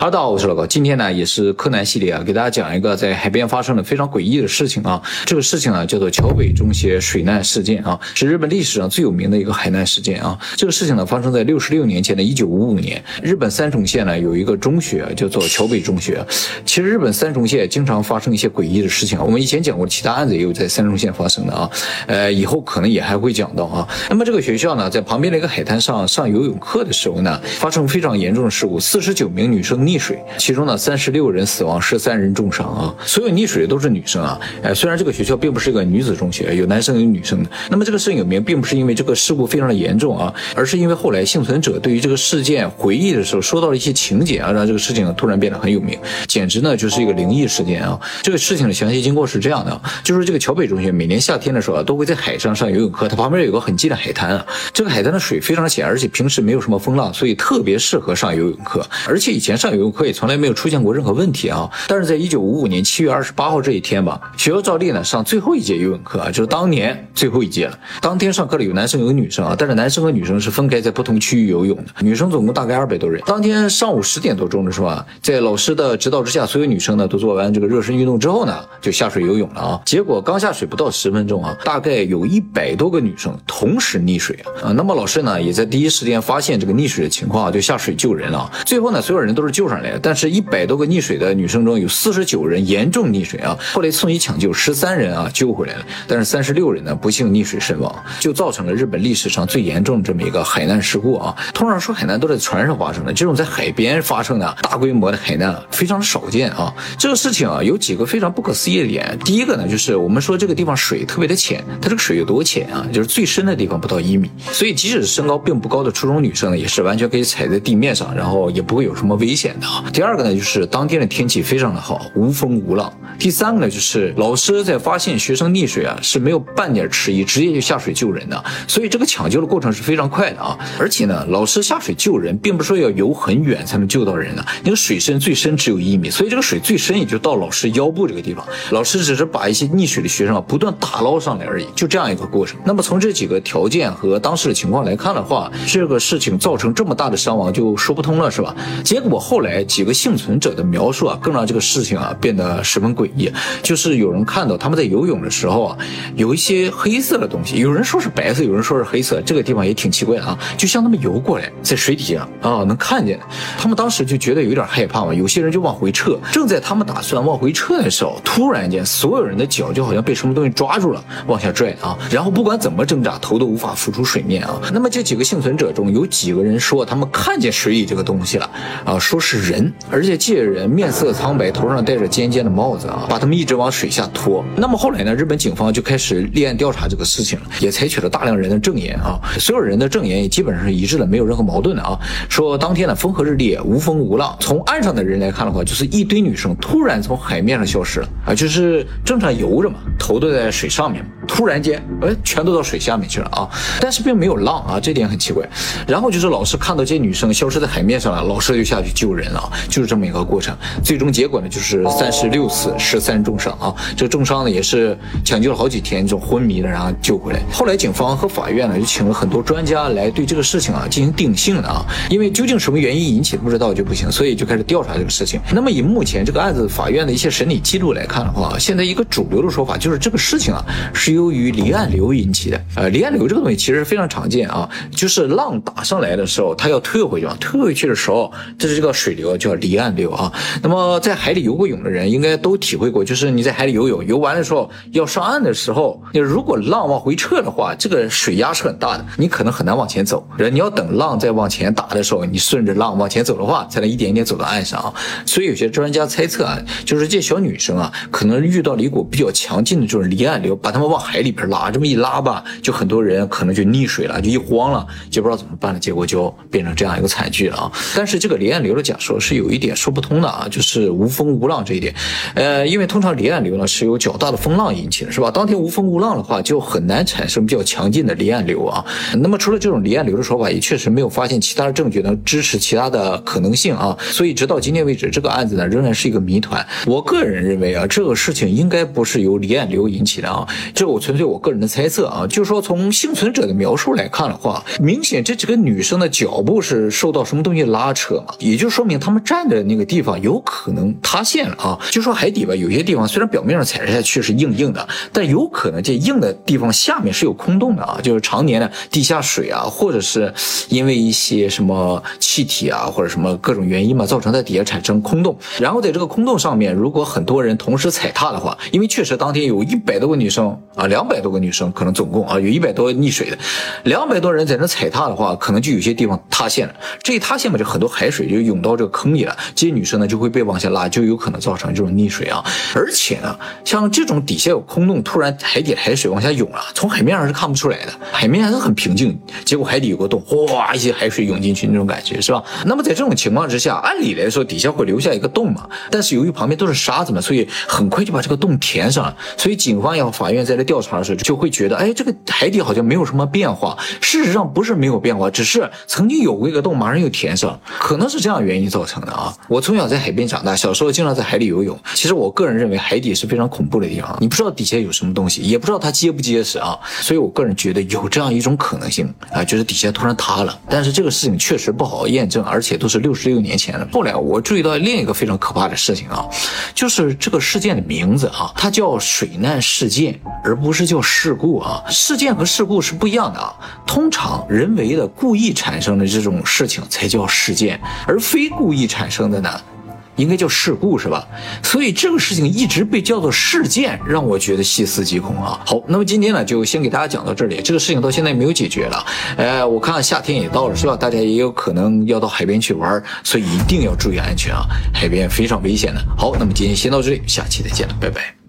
哈喽，大家好，我是老高。今天呢，也是柯南系列啊，给大家讲一个在海边发生的非常诡异的事情啊。这个事情呢，叫做桥北中学水难事件啊，是日本历史上最有名的一个海难事件啊。这个事情呢，发生在六十六年前的一九五五年，日本三重县呢有一个中学叫做桥北中学。其实日本三重县经常发生一些诡异的事情，我们以前讲过其他案子也有在三重县发生的啊，呃，以后可能也还会讲到啊。那么这个学校呢，在旁边的一个海滩上上游泳课的时候呢，发生非常严重的事故，四十九名女生。溺水，其中呢三十六人死亡，十三人重伤啊！所有溺水的都是女生啊！哎，虽然这个学校并不是一个女子中学，有男生有女生的。那么这个事有名，并不是因为这个事故非常的严重啊，而是因为后来幸存者对于这个事件回忆的时候，说到了一些情节啊，让这个事情突然变得很有名，简直呢就是一个灵异事件啊！这个事情的详细经过是这样的，就是这个桥北中学每年夏天的时候啊，都会在海上上游泳课，它旁边有个很近的海滩啊，这个海滩的水非常的浅，而且平时没有什么风浪，所以特别适合上游泳课，而且以前上游。游泳课也从来没有出现过任何问题啊！但是在一九五五年七月二十八号这一天吧，学校照例呢上最后一节游泳课啊，就是当年最后一节了。当天上课的有男生有女生啊，但是男生和女生是分开在不同区域游泳的。女生总共大概二百多人。当天上午十点多钟的时候啊，在老师的指导之下，所有女生呢都做完这个热身运动之后呢，就下水游泳了啊。结果刚下水不到十分钟啊，大概有一百多个女生同时溺水啊啊！那么老师呢也在第一时间发现这个溺水的情况啊，就下水救人了。最后呢，所有人都是救。上来，但是一百多个溺水的女生中有四十九人严重溺水啊，后来送医抢救，十三人啊救回来了，但是三十六人呢不幸溺水身亡，就造成了日本历史上最严重的这么一个海难事故啊。通常说海难都在船上发生的，这种在海边发生的大规模的海难非常少见啊。这个事情啊有几个非常不可思议的点，第一个呢就是我们说这个地方水特别的浅，它这个水有多浅啊？就是最深的地方不到一米，所以即使身高并不高的初中女生呢，也是完全可以踩在地面上，然后也不会有什么危险。第二个呢，就是当天的天气非常的好，无风无浪。第三个呢，就是老师在发现学生溺水啊是没有半点迟疑，直接就下水救人的，所以这个抢救的过程是非常快的啊。而且呢，老师下水救人，并不是说要游很远才能救到人的，那个水深最深只有一米，所以这个水最深也就到老师腰部这个地方。老师只是把一些溺水的学生啊不断打捞上来而已，就这样一个过程。那么从这几个条件和当时的情况来看的话，这个事情造成这么大的伤亡就说不通了，是吧？结果后来几个幸存者的描述啊，更让这个事情啊变得十分诡异。就是有人看到他们在游泳的时候啊，有一些黑色的东西，有人说是白色，有人说是黑色，这个地方也挺奇怪的啊。就像他们游过来，在水底下啊能看见。他们当时就觉得有点害怕嘛，有些人就往回撤。正在他们打算往回撤的时候，突然间所有人的脚就好像被什么东西抓住了，往下拽啊。然后不管怎么挣扎，头都无法浮出水面啊。那么这几个幸存者中有几个人说他们看见水里这个东西了啊，说是是人。而且这些人面色苍白，头上戴着尖尖的帽子啊，把他们一直往水下拖。那么后来呢，日本警方就开始立案调查这个事情了，也采取了大量人的证言啊，所有人的证言也基本上是一致的，没有任何矛盾的啊。说当天呢风和日丽，无风无浪。从岸上的人来看的话，就是一堆女生突然从海面上消失了啊，就是正常游着嘛，头都在水上面，突然间哎全都到水下面去了啊，但是并没有浪啊，这点很奇怪。然后就是老师看到这女生消失在海面上了，老师就下去救人了。就是这么一个过程，最终结果呢，就是三十六死，十三重伤啊。这个重伤呢，也是抢救了好几天，这种昏迷的，然后救回来。后来警方和法院呢，就请了很多专家来对这个事情啊进行定性的啊。因为究竟什么原因引起的不知道就不行，所以就开始调查这个事情。那么以目前这个案子法院的一些审理记录来看的话，现在一个主流的说法就是这个事情啊是由于离岸流引起的。呃，离岸流这个东西其实非常常见啊，就是浪打上来的时候，它要退回去嘛，退回去的时候，这是这个水水流叫。离岸流啊，那么在海里游过泳的人应该都体会过，就是你在海里游泳，游完的时候要上岸的时候，你如果浪往回撤的话，这个水压是很大的，你可能很难往前走。人你要等浪再往前打的时候，你顺着浪往前走的话，才能一点一点走到岸上啊。所以有些专家猜测啊，就是这小女生啊，可能遇到了一股比较强劲的这种离岸流，把他们往海里边拉，这么一拉吧，就很多人可能就溺水了，就一慌了，就不知道怎么办了，结果就变成这样一个惨剧了啊。但是这个离岸流的假说是有。一点说不通的啊，就是无风无浪这一点，呃，因为通常离岸流呢是由较大的风浪引起的，是吧？当天无风无浪的话，就很难产生比较强劲的离岸流啊。那么除了这种离岸流的说法，也确实没有发现其他的证据能支持其他的可能性啊。所以直到今天为止，这个案子呢仍然是一个谜团。我个人认为啊，这个事情应该不是由离岸流引起的啊，这我纯粹我个人的猜测啊。就是说从幸存者的描述来看的话，明显这几个女生的脚步是受到什么东西拉扯嘛，也就说。他们站的那个地方有可能塌陷了啊。就说海底吧，有些地方虽然表面上踩下去是硬硬的，但有可能这硬的地方下面是有空洞的啊，就是常年的地下水啊，或者是因为一些什么气体啊，或者什么各种原因嘛，造成在底下产生空洞。然后在这个空洞上面，如果很多人同时踩踏的话，因为确实当天有一百多个女生啊，两百多个女生，可能总共啊有一百多溺水的，两百多人在那踩踏的话，可能就有些地方塌陷了。这一塌陷嘛，就很多海水就涌到这个坑里了，这些女生呢就会被往下拉，就有可能造成这种溺水啊。而且呢，像这种底下有空洞，突然海底海水往下涌了，从海面上是看不出来的，海面还是很平静，结果海底有个洞，哗，一些海水涌进去那种感觉是吧？那么在这种情况之下，按理来说底下会留下一个洞嘛，但是由于旁边都是沙子嘛，所以很快就把这个洞填上了。所以警方也好，法院在这调查的时候就会觉得，哎，这个海底好像没有什么变化。事实上不是没有变化，只是曾经有过一个洞，马上又填上，可能是这样原因造成的啊。我从小在海边长大，小时候经常在海里游泳。其实我个人认为海底是非常恐怖的地方，你不知道底下有什么东西，也不知道它结不结实啊。所以我个人觉得有这样一种可能性啊，就是底下突然塌了。但是这个事情确实不好验证，而且都是六十六年前了。后来我注意到另一个非常可怕的事情啊，就是这个事件的名字啊，它叫水难事件，而不是叫事故啊。事件和事故是不一样的啊。通常人为的故意产生的这种事情才叫事件，而非故意产生的呢？应该叫事故是吧？所以这个事情一直被叫做事件，让我觉得细思极恐啊。好，那么今天呢，就先给大家讲到这里。这个事情到现在没有解决了，呃，我看夏天也到了是吧？大家也有可能要到海边去玩，所以一定要注意安全啊！海边非常危险的。好，那么今天先到这里，下期再见了，拜拜。